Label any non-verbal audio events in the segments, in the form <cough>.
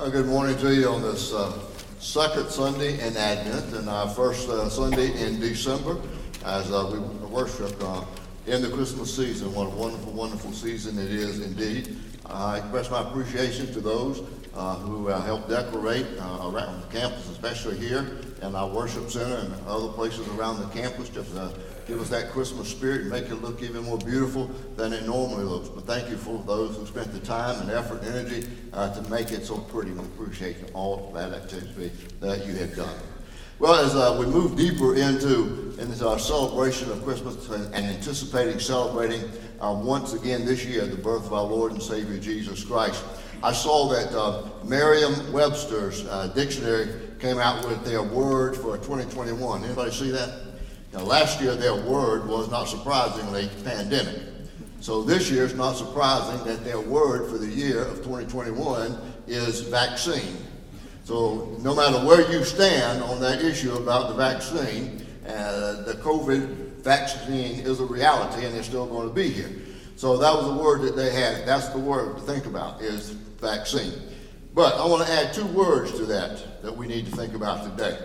Uh, good morning to you on this uh, second Sunday in Advent and our first uh, Sunday in December as uh, we worship uh, in the Christmas season. What a wonderful, wonderful season it is indeed. I express my appreciation to those uh, who helped decorate around the campus, especially here in our worship center and other places around the campus. Just give us that Christmas spirit and make it look even more beautiful than it normally looks. But thank you for those who spent the time and effort and energy uh, to make it so pretty. We appreciate all that activity that you have done. Well, as uh, we move deeper into, into our celebration of Christmas and, anticipating celebrating uh, once again this year the birth of our Lord and Savior Jesus Christ, I saw that uh, Merriam-Webster's uh, dictionary came out with their word for 2021. Anybody see that? Now, last year their word was not surprisingly pandemic. So this year it's not surprising that their word for the year of 2021 is vaccine. So no matter where you stand on that issue about the vaccine, uh, the COVID vaccine is a reality and it's still going to be here. So that was the word that they had. That's the word to think about is vaccine. But I want to add two words to that that we need to think about today.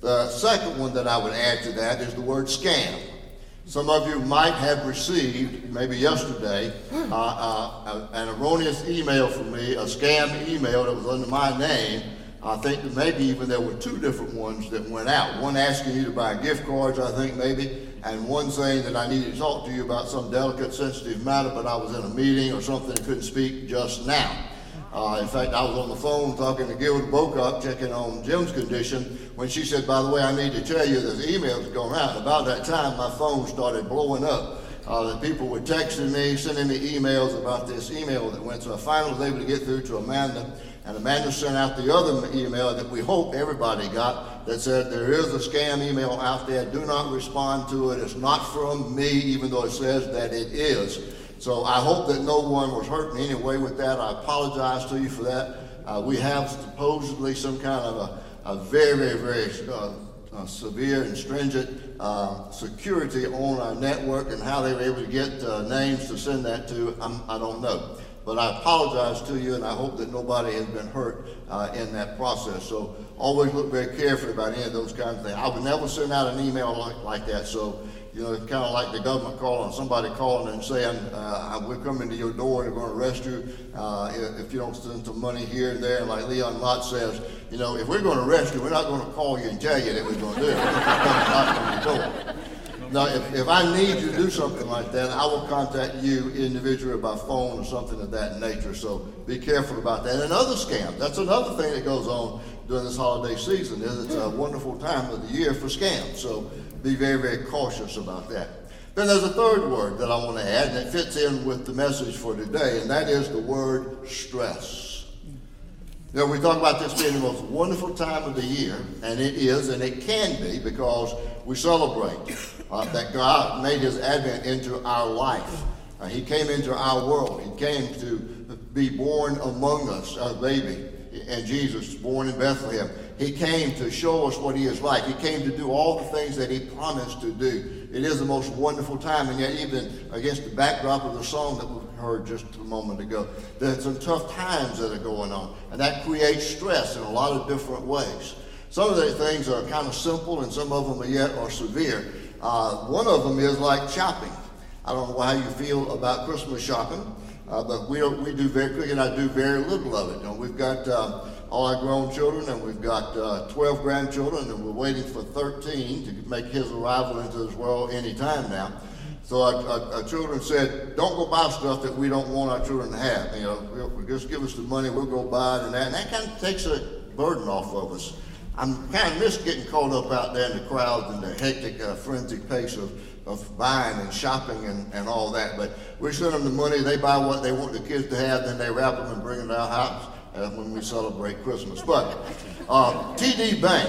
The second one that I would add to that is the word scam. Some of you might have received, maybe yesterday, uh, uh, an erroneous email from me, a scam email that was under my name. I think that maybe even there were two different ones that went out. One asking you to buy gift cards, I think maybe, and one saying that I needed to talk to you about some delicate, sensitive matter, but I was in a meeting or something and couldn't speak just now. Uh, in fact, I was on the phone talking to Gilda Bocock, checking on Jim's condition, when she said, by the way, I need to tell you there's emails going out. And About that time, my phone started blowing up. Uh, people were texting me, sending me emails about this email that went. So I finally was able to get through to Amanda, and Amanda sent out the other email that we hope everybody got that said there is a scam email out there. Do not respond to it. It's not from me, even though it says that it is. So I hope that no one was hurt in any way with that. I apologize to you for that. Uh, we have supposedly some kind of a a very, very, very uh, uh, severe and stringent uh, security on our network and how they were able to get uh, names to send that to, I'm, I do not know. But I apologize to you and I hope that nobody has been hurt uh, in that process. So always look very carefully about any of those kinds of things. I would never send out an email like, like that. So you know, it's kind of like the government calling, somebody calling and saying, uh, we're coming to your door and we're going to arrest you uh, if you don't send some money here and there. And like Leon Lott says, you know, if we're going to arrest you, we're not going to call you and tell you that we're going to do it. Now, if, if I need you to do something like that, I will contact you individually by phone or something of that nature. So be careful about that. And scams. That's another thing that goes on during this holiday season. Is it's a wonderful time of the year for scams. So be very, very cautious about that. Then there's a third word that I want to add, and it fits in with the message for today, and that is the word stress. Now, we talk about this being the most wonderful time of the year, and it is, and it can be, because we celebrate uh, that God made his advent into our life. Uh, he came into our world. He came to be born among us, a baby, and Jesus, born in Bethlehem. He came to show us what he is like. He came to do all the things that he promised to do. It is the most wonderful time, and yet even against the backdrop of the song that we heard just a moment ago, there's some tough times that are going on, and that creates stress in a lot of different ways. Some of the things are kind of simple, and some of them are yet are severe. Uh, one of them is like shopping. I don't know how you feel about Christmas shopping, uh, but we, we do very quick, and I do very little of it. You know, we've got uh, all our grown children, and we've got uh, 12 grandchildren, and we're waiting for 13 to make his arrival into this world any time now. So our, our, our, children said, don't go buy stuff that we don't want our children to have. You know, we'll, we'll just give us the money, we'll go buy it and that. And that kind of takes a burden off of us. I'm kind of miss getting caught up out there in the crowds and the hectic, uh, frenzied pace of, of buying and shopping and, and all that. But we send them the money, they buy what they want the kids to have, then they wrap them and bring them to our house uh, when we celebrate Christmas. But uh, TD Bank,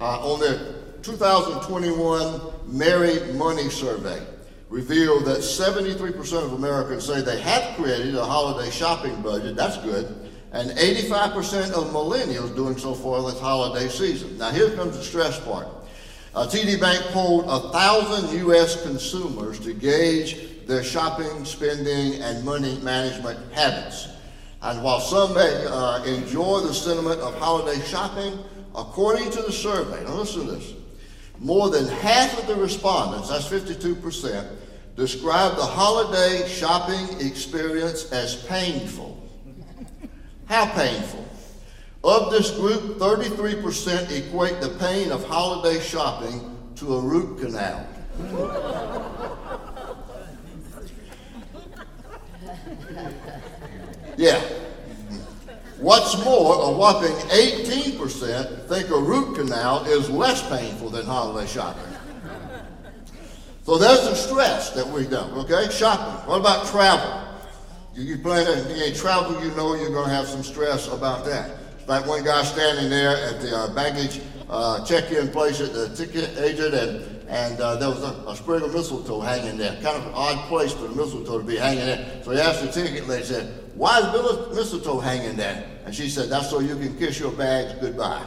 uh, on their 2021 Merry Money Survey, revealed that 73% of Americans say they have created a holiday shopping budget. That's good. And 85% of millennials doing so for this holiday season. Now, here comes the stress part. Uh, TD Bank polled 1,000 U.S. consumers to gauge their shopping, spending, and money management habits. And while some may uh, enjoy the sentiment of holiday shopping, according to the survey, now listen to this, more than half of the respondents, that's 52%, describe the holiday shopping experience as painful. How painful? Of this group, 33% equate the pain of holiday shopping to a root canal. Yeah. What's more, a whopping 18% think a root canal is less painful than holiday shopping. So there's the stress that we do, okay? Shopping. What about travel? You, you plan to you travel, you know you're going to have some stress about that. Like one guy standing there at the uh, baggage uh, check-in place at the ticket agent, and and uh, there was a, a, sprig of mistletoe hanging there. Kind of an odd place for the mistletoe to be hanging there. So he asked the ticket lady, said, why is mistletoe hanging there? And she said, that's so you can kiss your bags goodbye. <laughs>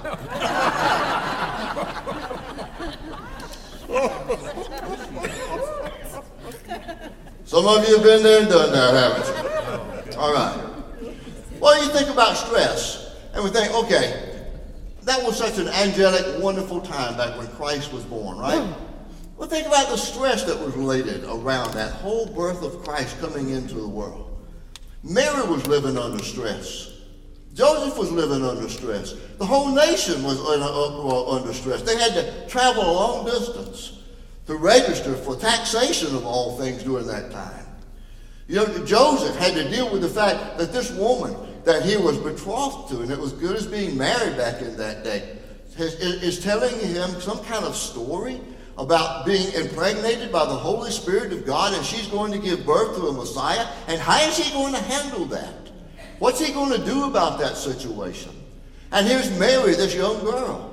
Some of you have been there and done that, haven't you? All right. Well, you think about stress, and we think, okay, that was such an angelic, wonderful time back when Christ was born, right? Well, think about the stress that was related around that whole birth of Christ coming into the world. Mary was living under stress. Joseph was living under stress. The whole nation was under stress. They had to travel a long distance to register for taxation of all things during that time. You know, Joseph had to deal with the fact that this woman that he was betrothed to, and it was good as being married back in that day, is, is telling him some kind of story about being impregnated by the Holy Spirit of God and she's going to give birth to a Messiah. And how is he going to handle that? What's he going to do about that situation? And here's Mary, this young girl,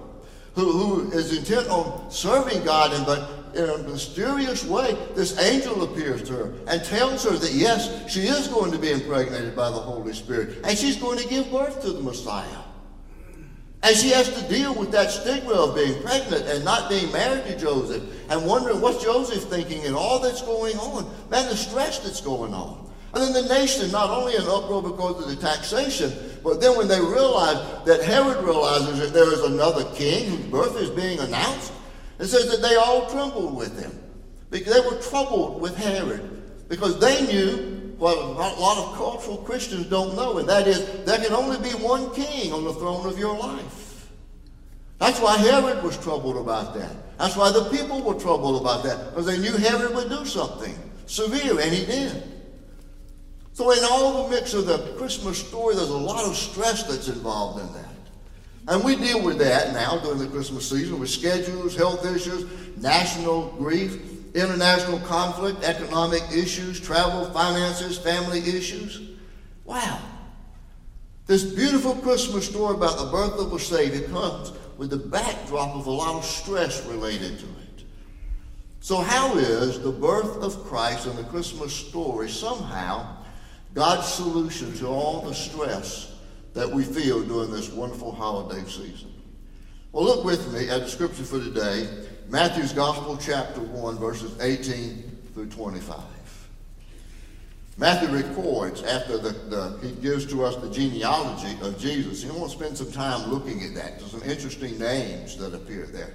who, who is intent on serving God, and but in a mysterious way, this angel appears to her and tells her that yes, she is going to be impregnated by the Holy Spirit, and she's going to give birth to the Messiah. And she has to deal with that stigma of being pregnant and not being married to Joseph and wondering what's Joseph thinking and all that's going on. Man, the stress that's going on. And then the nation, not only in uproar because of the taxation, but then when they realize that Herod realizes that there is another king whose birth is being announced, it says that they all trembled with him. Because they were troubled with Herod because they knew what a lot of cultural Christians don't know, and that is there can only be one king on the throne of your life. That's why Herod was troubled about that. That's why the people were troubled about that, because they knew Herod would do something severe, and he did. So, in all the mix of the Christmas story, there's a lot of stress that's involved in that. And we deal with that now during the Christmas season with schedules, health issues, national grief international conflict, economic issues, travel, finances, family issues. Wow. This beautiful Christmas story about the birth of a Savior comes with the backdrop of a lot of stress related to it. So, how is the birth of Christ and the Christmas story somehow God's solution to all the stress that we feel during this wonderful holiday season? Well, look with me at the scripture for today Matthew's Gospel, chapter 1, verses 18 through 25. Matthew records after the, the, he gives to us the genealogy of Jesus. You want to spend some time looking at that. There's some interesting names that appear there.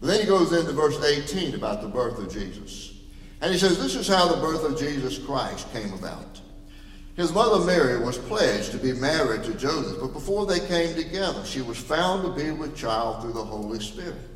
But then he goes into verse 18 about the birth of Jesus. And he says, This is how the birth of Jesus Christ came about. His mother Mary was pledged to be married to Joseph, but before they came together, she was found to be with child through the Holy Spirit.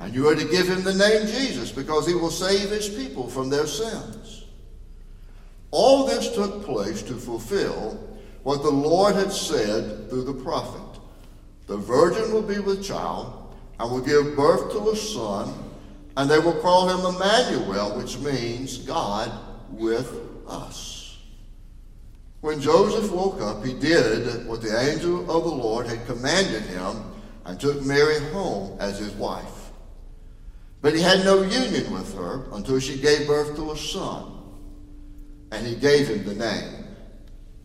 and you are to give him the name Jesus because he will save his people from their sins. All this took place to fulfill what the Lord had said through the prophet. The virgin will be with child and will give birth to a son, and they will call him Emmanuel, which means God with us. When Joseph woke up, he did what the angel of the Lord had commanded him and took Mary home as his wife. But he had no union with her until she gave birth to a son, and he gave him the name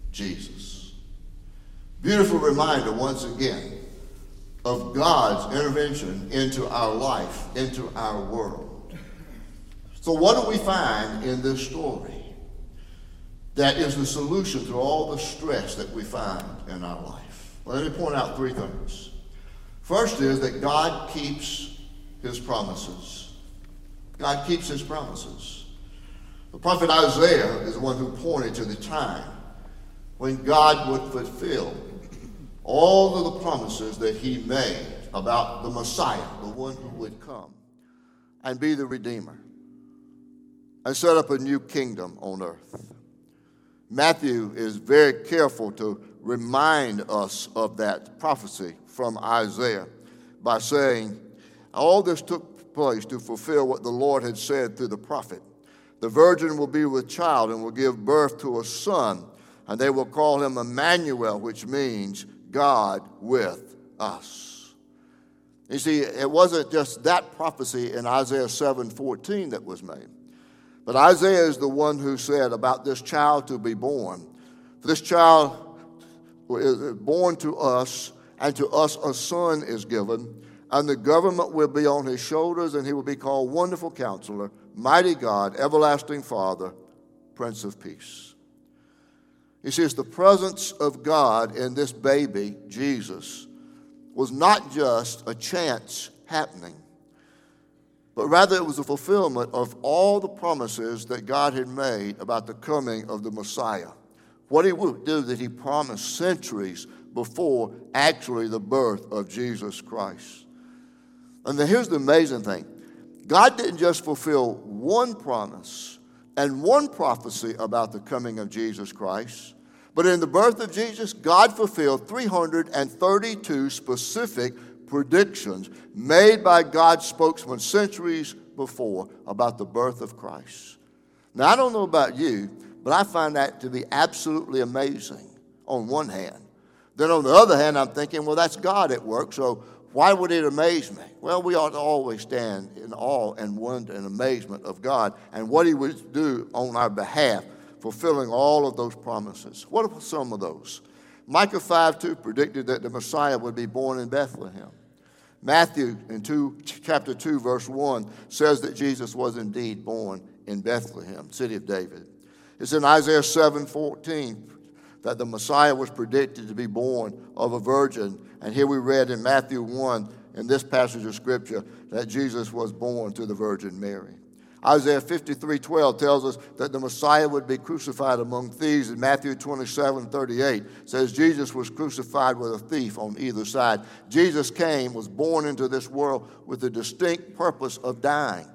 Jesus. Beautiful reminder once again of God's intervention into our life, into our world. So, what do we find in this story? That is the solution to all the stress that we find in our life. Well, let me point out three things. First is that God keeps his promises. God keeps his promises. The prophet Isaiah is the one who pointed to the time when God would fulfill all of the promises that he made about the Messiah, the one who would come and be the Redeemer and set up a new kingdom on earth. Matthew is very careful to remind us of that prophecy from Isaiah by saying, All this took place to fulfill what the Lord had said through the prophet. The virgin will be with child and will give birth to a son, and they will call him Emmanuel, which means God with us. You see, it wasn't just that prophecy in Isaiah 7:14 that was made. But Isaiah is the one who said about this child to be born. This child is born to us, and to us a son is given, and the government will be on his shoulders, and he will be called Wonderful Counselor, Mighty God, Everlasting Father, Prince of Peace. He says the presence of God in this baby, Jesus, was not just a chance happening but rather it was a fulfillment of all the promises that God had made about the coming of the Messiah. What he would do that he promised centuries before actually the birth of Jesus Christ. And then here's the amazing thing God didn't just fulfill one promise and one prophecy about the coming of Jesus Christ, but in the birth of Jesus, God fulfilled 332 specific predictions made by God's spokesman centuries before about the birth of Christ. Now, I don't know about you, but I find that to be absolutely amazing on one hand. Then on the other hand, I'm thinking, well, that's God at work, so why would it amaze me? Well, we ought to always stand in awe and wonder and amazement of God and what He would do on our behalf, fulfilling all of those promises. What are some of those? Micah 5 2 predicted that the Messiah would be born in Bethlehem. Matthew in two, chapter 2, verse 1 says that Jesus was indeed born in Bethlehem, city of David. It's in Isaiah 7 14 that the Messiah was predicted to be born of a virgin. And here we read in Matthew 1 in this passage of Scripture that Jesus was born to the Virgin Mary. Isaiah 53 12 tells us that the Messiah would be crucified among thieves. And Matthew 27 38 says Jesus was crucified with a thief on either side. Jesus came, was born into this world with the distinct purpose of dying.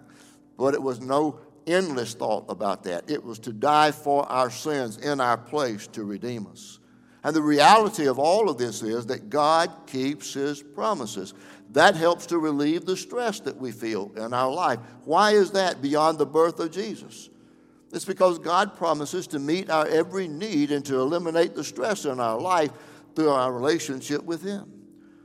But it was no endless thought about that. It was to die for our sins in our place to redeem us. And the reality of all of this is that God keeps his promises. That helps to relieve the stress that we feel in our life. Why is that beyond the birth of Jesus? It's because God promises to meet our every need and to eliminate the stress in our life through our relationship with Him.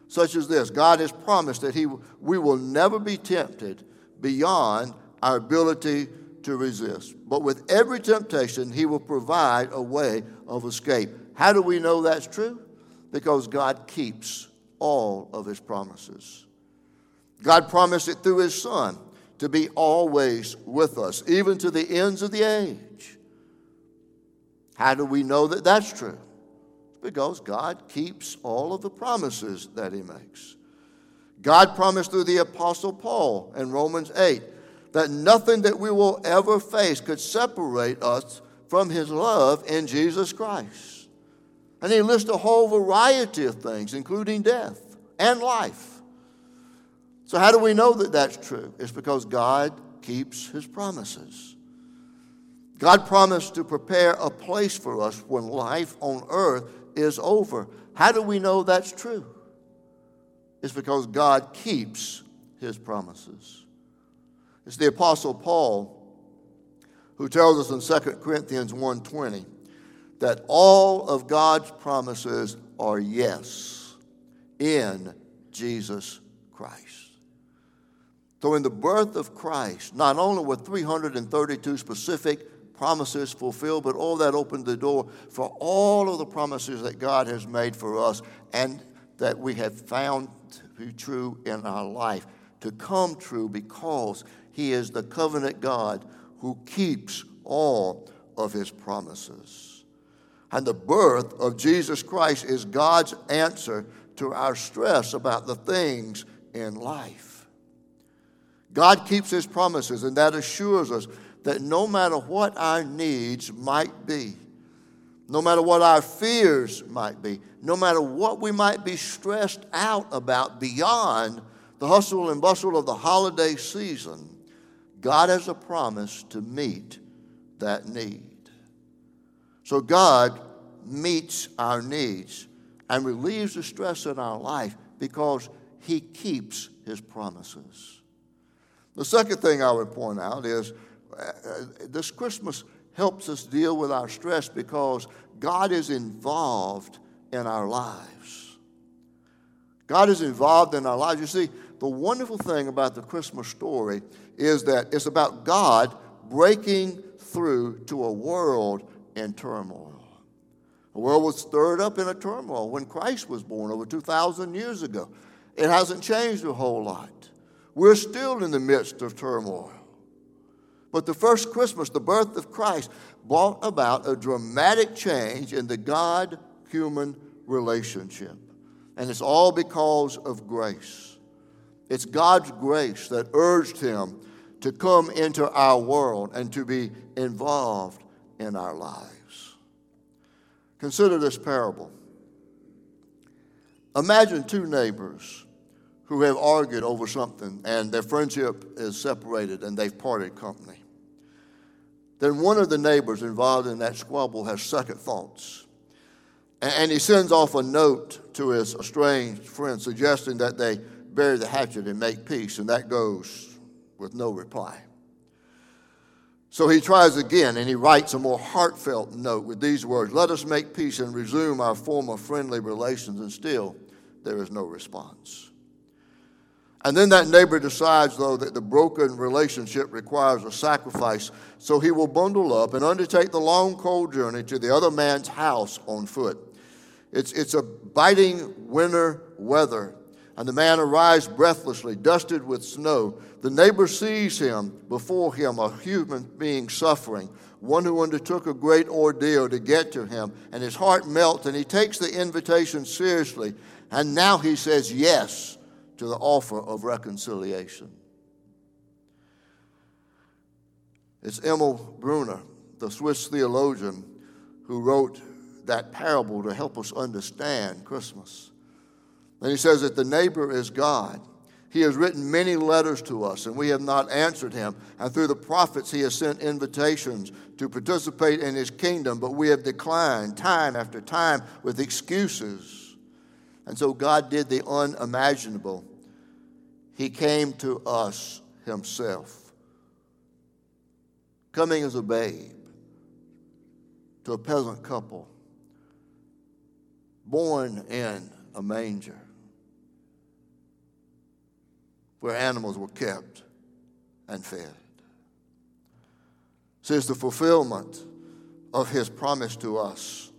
Such as this God has promised that he, we will never be tempted beyond our ability to resist. But with every temptation, He will provide a way of escape. How do we know that's true? Because God keeps all of his promises. God promised it through his Son to be always with us, even to the ends of the age. How do we know that that's true? Because God keeps all of the promises that he makes. God promised through the Apostle Paul in Romans 8 that nothing that we will ever face could separate us from his love in Jesus Christ. And he lists a whole variety of things, including death and life. So, how do we know that that's true? It's because God keeps his promises. God promised to prepare a place for us when life on earth is over. How do we know that's true? It's because God keeps his promises. It's the apostle Paul who tells us in 2 Corinthians 1:20 that all of God's promises are yes in Jesus Christ. So, in the birth of Christ, not only were 332 specific promises fulfilled, but all that opened the door for all of the promises that God has made for us and that we have found to be true in our life to come true because He is the covenant God who keeps all of His promises. And the birth of Jesus Christ is God's answer to our stress about the things in life. God keeps His promises, and that assures us that no matter what our needs might be, no matter what our fears might be, no matter what we might be stressed out about beyond the hustle and bustle of the holiday season, God has a promise to meet that need. So God meets our needs and relieves the stress in our life because He keeps His promises. The second thing I would point out is uh, this Christmas helps us deal with our stress because God is involved in our lives. God is involved in our lives. You see, the wonderful thing about the Christmas story is that it's about God breaking through to a world in turmoil. The world was stirred up in a turmoil when Christ was born over 2,000 years ago. It hasn't changed a whole lot. We're still in the midst of turmoil. But the first Christmas, the birth of Christ, brought about a dramatic change in the God human relationship. And it's all because of grace. It's God's grace that urged him to come into our world and to be involved in our lives. Consider this parable. Imagine two neighbors who have argued over something and their friendship is separated and they've parted company. Then one of the neighbors involved in that squabble has second thoughts. And he sends off a note to his estranged friend suggesting that they bury the hatchet and make peace, and that goes with no reply. So he tries again and he writes a more heartfelt note with these words Let us make peace and resume our former friendly relations, and still there is no response. And then that neighbor decides, though, that the broken relationship requires a sacrifice, so he will bundle up and undertake the long, cold journey to the other man's house on foot. It's, it's a biting winter weather, and the man arrives breathlessly, dusted with snow. The neighbor sees him before him, a human being suffering, one who undertook a great ordeal to get to him, and his heart melts, and he takes the invitation seriously, and now he says yes to the offer of reconciliation. It's Emil Brunner, the Swiss theologian, who wrote that parable to help us understand Christmas. And he says that the neighbor is God. He has written many letters to us, and we have not answered him. And through the prophets, he has sent invitations to participate in his kingdom, but we have declined time after time with excuses. And so God did the unimaginable. He came to us himself, coming as a babe to a peasant couple, born in a manger where animals were kept and fed. So it's the fulfillment of his promise to us.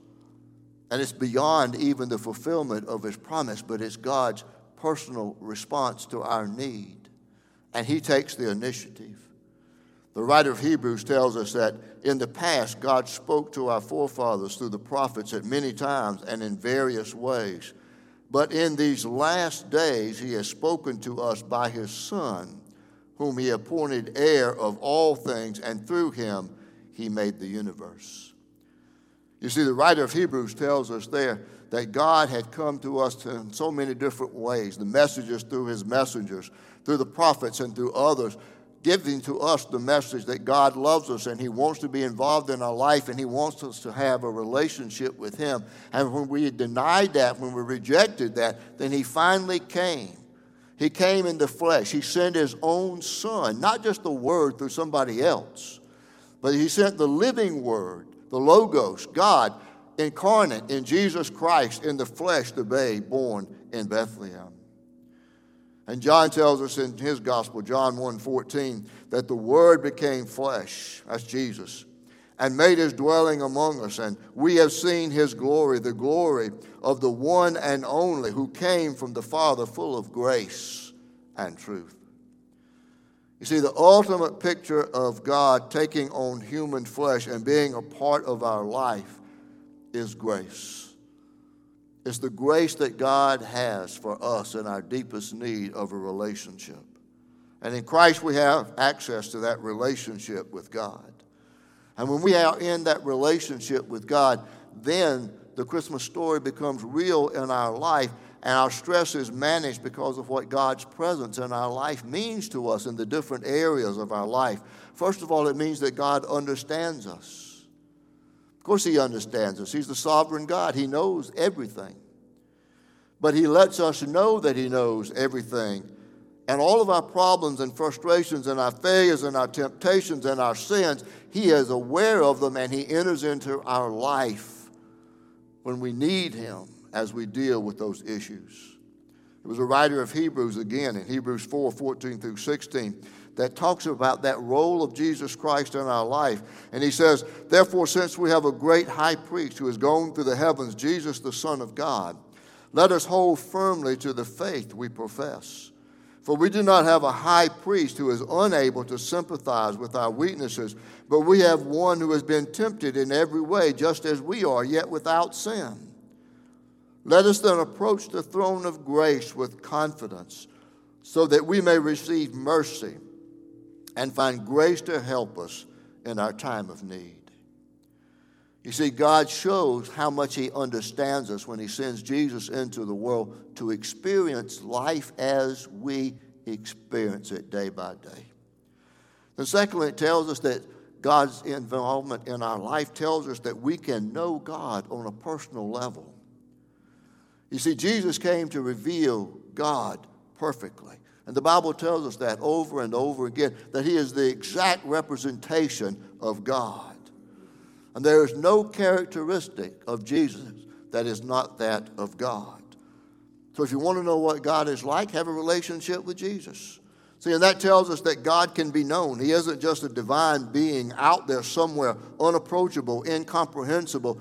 And it's beyond even the fulfillment of his promise, but it's God's personal response to our need, and He takes the initiative. The writer of Hebrews tells us that in the past, God spoke to our forefathers through the prophets at many times and in various ways. But in these last days, He has spoken to us by His Son, whom He appointed heir of all things, and through Him He made the universe. You see, the writer of Hebrews tells us there that God had come to us in so many different ways the messages through his messengers, through the prophets, and through others, giving to us the message that God loves us and he wants to be involved in our life and he wants us to have a relationship with him. And when we denied that, when we rejected that, then he finally came. He came in the flesh. He sent his own son, not just the word through somebody else, but he sent the living word, the Logos, God incarnate in Jesus Christ in the flesh, the babe born in Bethlehem. And John tells us in his gospel, John 1:14, that the word became flesh, that's Jesus, and made his dwelling among us, and we have seen his glory, the glory of the one and only who came from the Father, full of grace and truth. You see, the ultimate picture of God taking on human flesh and being a part of our life is grace. It's the grace that God has for us in our deepest need of a relationship. And in Christ, we have access to that relationship with God. And when we are in that relationship with God, then the Christmas story becomes real in our life and our stress is managed because of what God's presence in our life means to us in the different areas of our life. First of all, it means that God understands us. Of course, He understands us. He's the sovereign God, He knows everything. But He lets us know that He knows everything. And all of our problems and frustrations and our failures and our temptations and our sins, He is aware of them and He enters into our life when we need Him as we deal with those issues. It was a writer of Hebrews again in Hebrews 4 14 through 16 that talks about that role of Jesus Christ in our life. And he says, Therefore, since we have a great high priest who has gone through the heavens, Jesus, the Son of God, let us hold firmly to the faith we profess. For we do not have a high priest who is unable to sympathize with our weaknesses, but we have one who has been tempted in every way, just as we are, yet without sin. Let us then approach the throne of grace with confidence so that we may receive mercy and find grace to help us in our time of need. You see, God shows how much He understands us when He sends Jesus into the world to experience life as we experience it day by day. Then, secondly, it tells us that God's involvement in our life tells us that we can know God on a personal level. You see, Jesus came to reveal God perfectly. And the Bible tells us that over and over again, that He is the exact representation of God. And there is no characteristic of Jesus that is not that of God. So if you want to know what God is like, have a relationship with Jesus. See, and that tells us that God can be known. He isn't just a divine being out there somewhere, unapproachable, incomprehensible,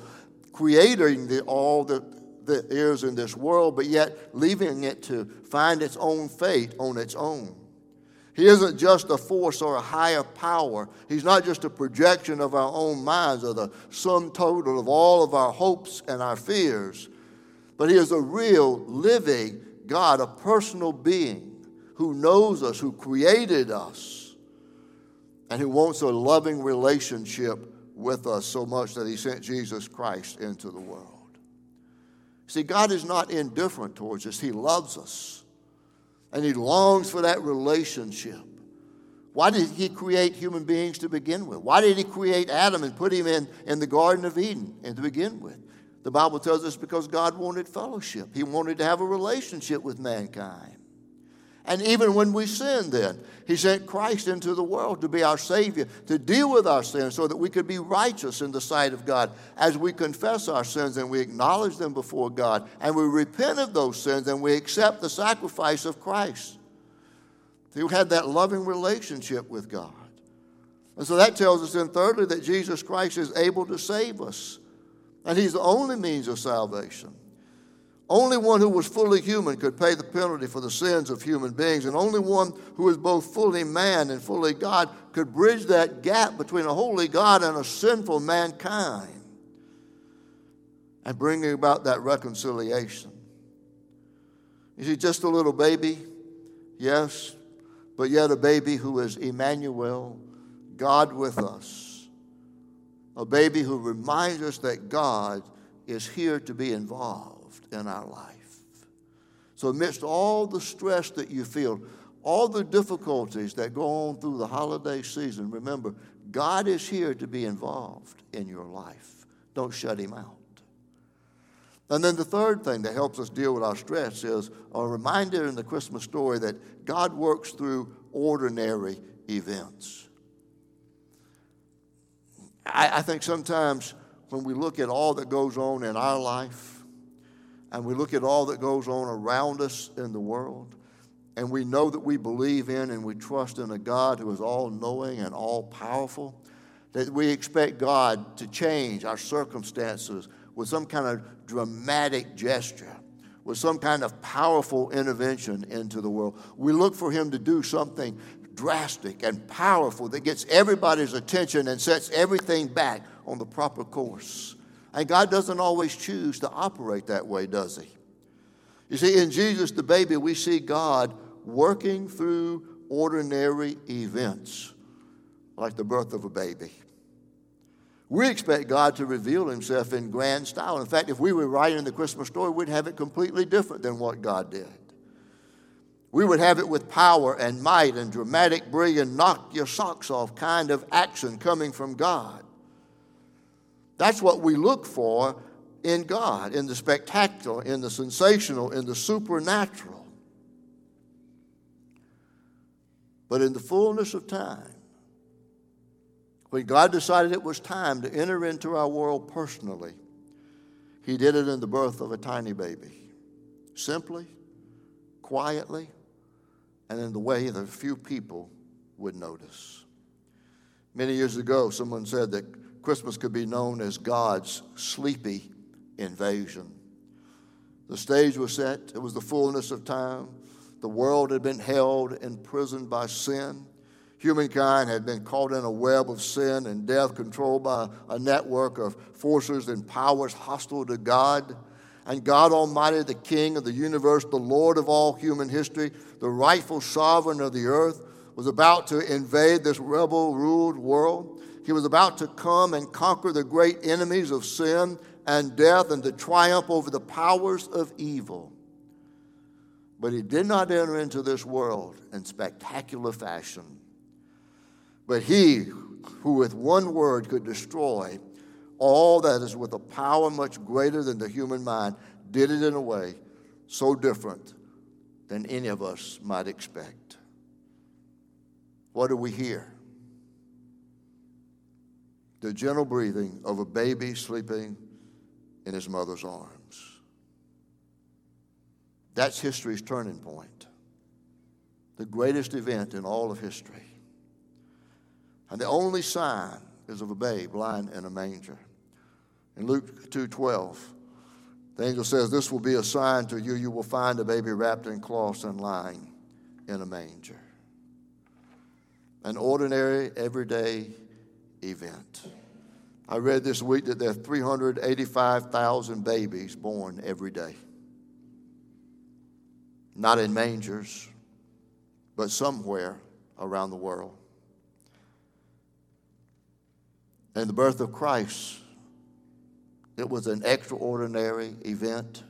creating the, all the that is in this world, but yet leaving it to find its own fate on its own. He isn't just a force or a higher power. He's not just a projection of our own minds or the sum total of all of our hopes and our fears. But He is a real, living God, a personal being who knows us, who created us, and who wants a loving relationship with us so much that He sent Jesus Christ into the world. See, God is not indifferent towards us, He loves us. And He longs for that relationship. Why did He create human beings to begin with? Why did He create Adam and put him in, in the Garden of Eden and to begin with? The Bible tells us because God wanted fellowship, He wanted to have a relationship with mankind. And even when we sin, then, He sent Christ into the world to be our Savior, to deal with our sins so that we could be righteous in the sight of God as we confess our sins and we acknowledge them before God and we repent of those sins and we accept the sacrifice of Christ. We had that loving relationship with God. And so that tells us then, thirdly, that Jesus Christ is able to save us. And He's the only means of salvation. Only one who was fully human could pay the penalty for the sins of human beings, and only one who was both fully man and fully God could bridge that gap between a holy God and a sinful mankind and bring about that reconciliation. Is he just a little baby? Yes, but yet a baby who is Emmanuel, God with us. A baby who reminds us that God is here to be involved in our life. So, amidst all the stress that you feel, all the difficulties that go on through the holiday season, remember, God is here to be involved in your life. Don't shut Him out. And then the third thing that helps us deal with our stress is a reminder in the Christmas story that God works through ordinary events. I, I think sometimes when we look at all that goes on in our life and we look at all that goes on around us in the world, and we know that we believe in and we trust in a God who is all knowing and all powerful, that we expect God to change our circumstances with some kind of dramatic gesture, with some kind of powerful intervention into the world. We look for Him to do something drastic and powerful that gets everybody's attention and sets everything back on the proper course. And God doesn't always choose to operate that way, does He? You see, in Jesus the baby, we see God working through ordinary events like the birth of a baby. We expect God to reveal Himself in grand style. In fact, if we were writing the Christmas story, we'd have it completely different than what God did. We would have it with power and might and dramatic, brilliant, knock your socks off kind of action coming from God. That's what we look for in God, in the spectacular, in the sensational, in the supernatural. But in the fullness of time, when God decided it was time to enter into our world personally, He did it in the birth of a tiny baby. Simply, quietly, and in the way that few people would notice. Many years ago, someone said that Christmas could be known as God's sleepy invasion. The stage was set, it was the fullness of time. The world had been held imprisoned by sin. Humankind had been caught in a web of sin and death, controlled by a network of forces and powers hostile to God. And God Almighty, the King of the universe, the Lord of all human history, the rightful sovereign of the earth, was about to invade this rebel ruled world. He was about to come and conquer the great enemies of sin and death and to triumph over the powers of evil. But he did not enter into this world in spectacular fashion. But he, who with one word could destroy all that is with a power much greater than the human mind, did it in a way so different than any of us might expect. What do we hear? The gentle breathing of a baby sleeping in his mother's arms. That's history's turning point, the greatest event in all of history. And the only sign is of a babe lying in a manger. In Luke 2:12, the angel says, "This will be a sign to you: you will find a baby wrapped in cloths and lying in a manger." An ordinary, everyday event. I read this week that there are 385,000 babies born every day. Not in mangers, but somewhere around the world. And the birth of Christ, it was an extraordinary event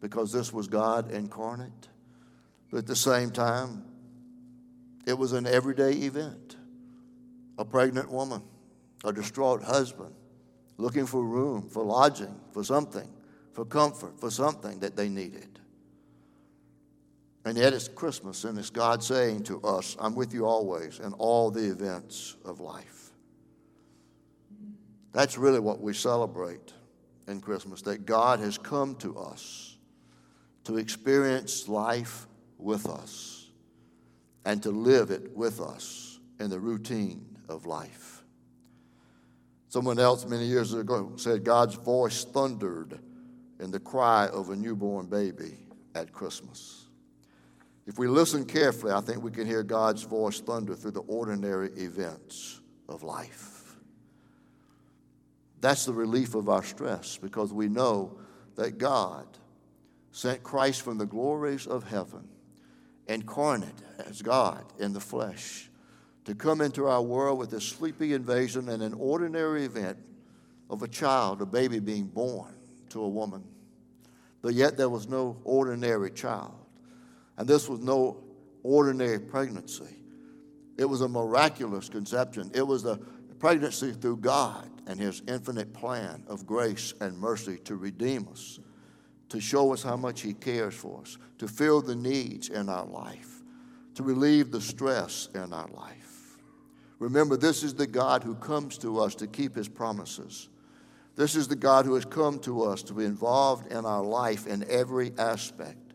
because this was God incarnate. But at the same time, it was an everyday event a pregnant woman, a distraught husband, looking for room, for lodging, for something, for comfort, for something that they needed. And yet it's Christmas, and it's God saying to us, I'm with you always in all the events of life. That's really what we celebrate in Christmas, that God has come to us to experience life with us and to live it with us in the routine of life. Someone else many years ago said God's voice thundered in the cry of a newborn baby at Christmas. If we listen carefully, I think we can hear God's voice thunder through the ordinary events of life. That's the relief of our stress because we know that God sent Christ from the glories of heaven, incarnate as God in the flesh, to come into our world with a sleepy invasion and an ordinary event of a child, a baby being born to a woman. But yet there was no ordinary child. And this was no ordinary pregnancy. It was a miraculous conception. It was a pregnancy through God and His infinite plan of grace and mercy to redeem us, to show us how much He cares for us, to fill the needs in our life, to relieve the stress in our life. Remember, this is the God who comes to us to keep his promises. This is the God who has come to us to be involved in our life in every aspect.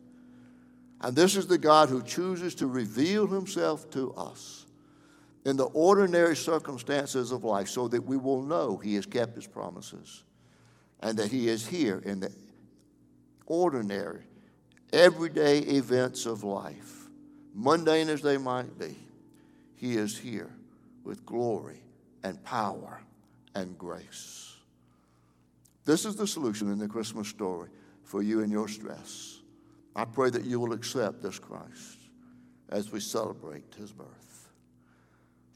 And this is the God who chooses to reveal himself to us in the ordinary circumstances of life so that we will know he has kept his promises and that he is here in the ordinary, everyday events of life, mundane as they might be. He is here with glory and power and grace. This is the solution in the Christmas story for you and your stress. I pray that you will accept this Christ as we celebrate his birth.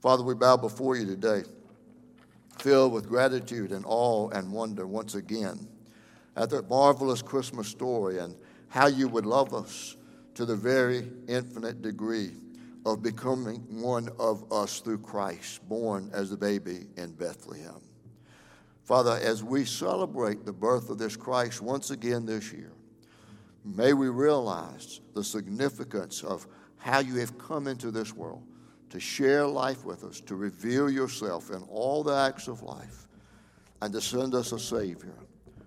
Father, we bow before you today, filled with gratitude and awe and wonder once again at that marvelous Christmas story and how you would love us to the very infinite degree of becoming one of us through Christ, born as a baby in Bethlehem. Father, as we celebrate the birth of this Christ once again this year, may we realize the significance of how you have come into this world to share life with us, to reveal yourself in all the acts of life, and to send us a Savior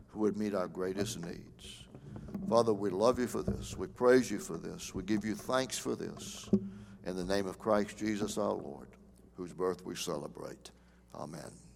who would meet our greatest needs. Father, we love you for this. We praise you for this. We give you thanks for this. In the name of Christ Jesus our Lord, whose birth we celebrate. Amen.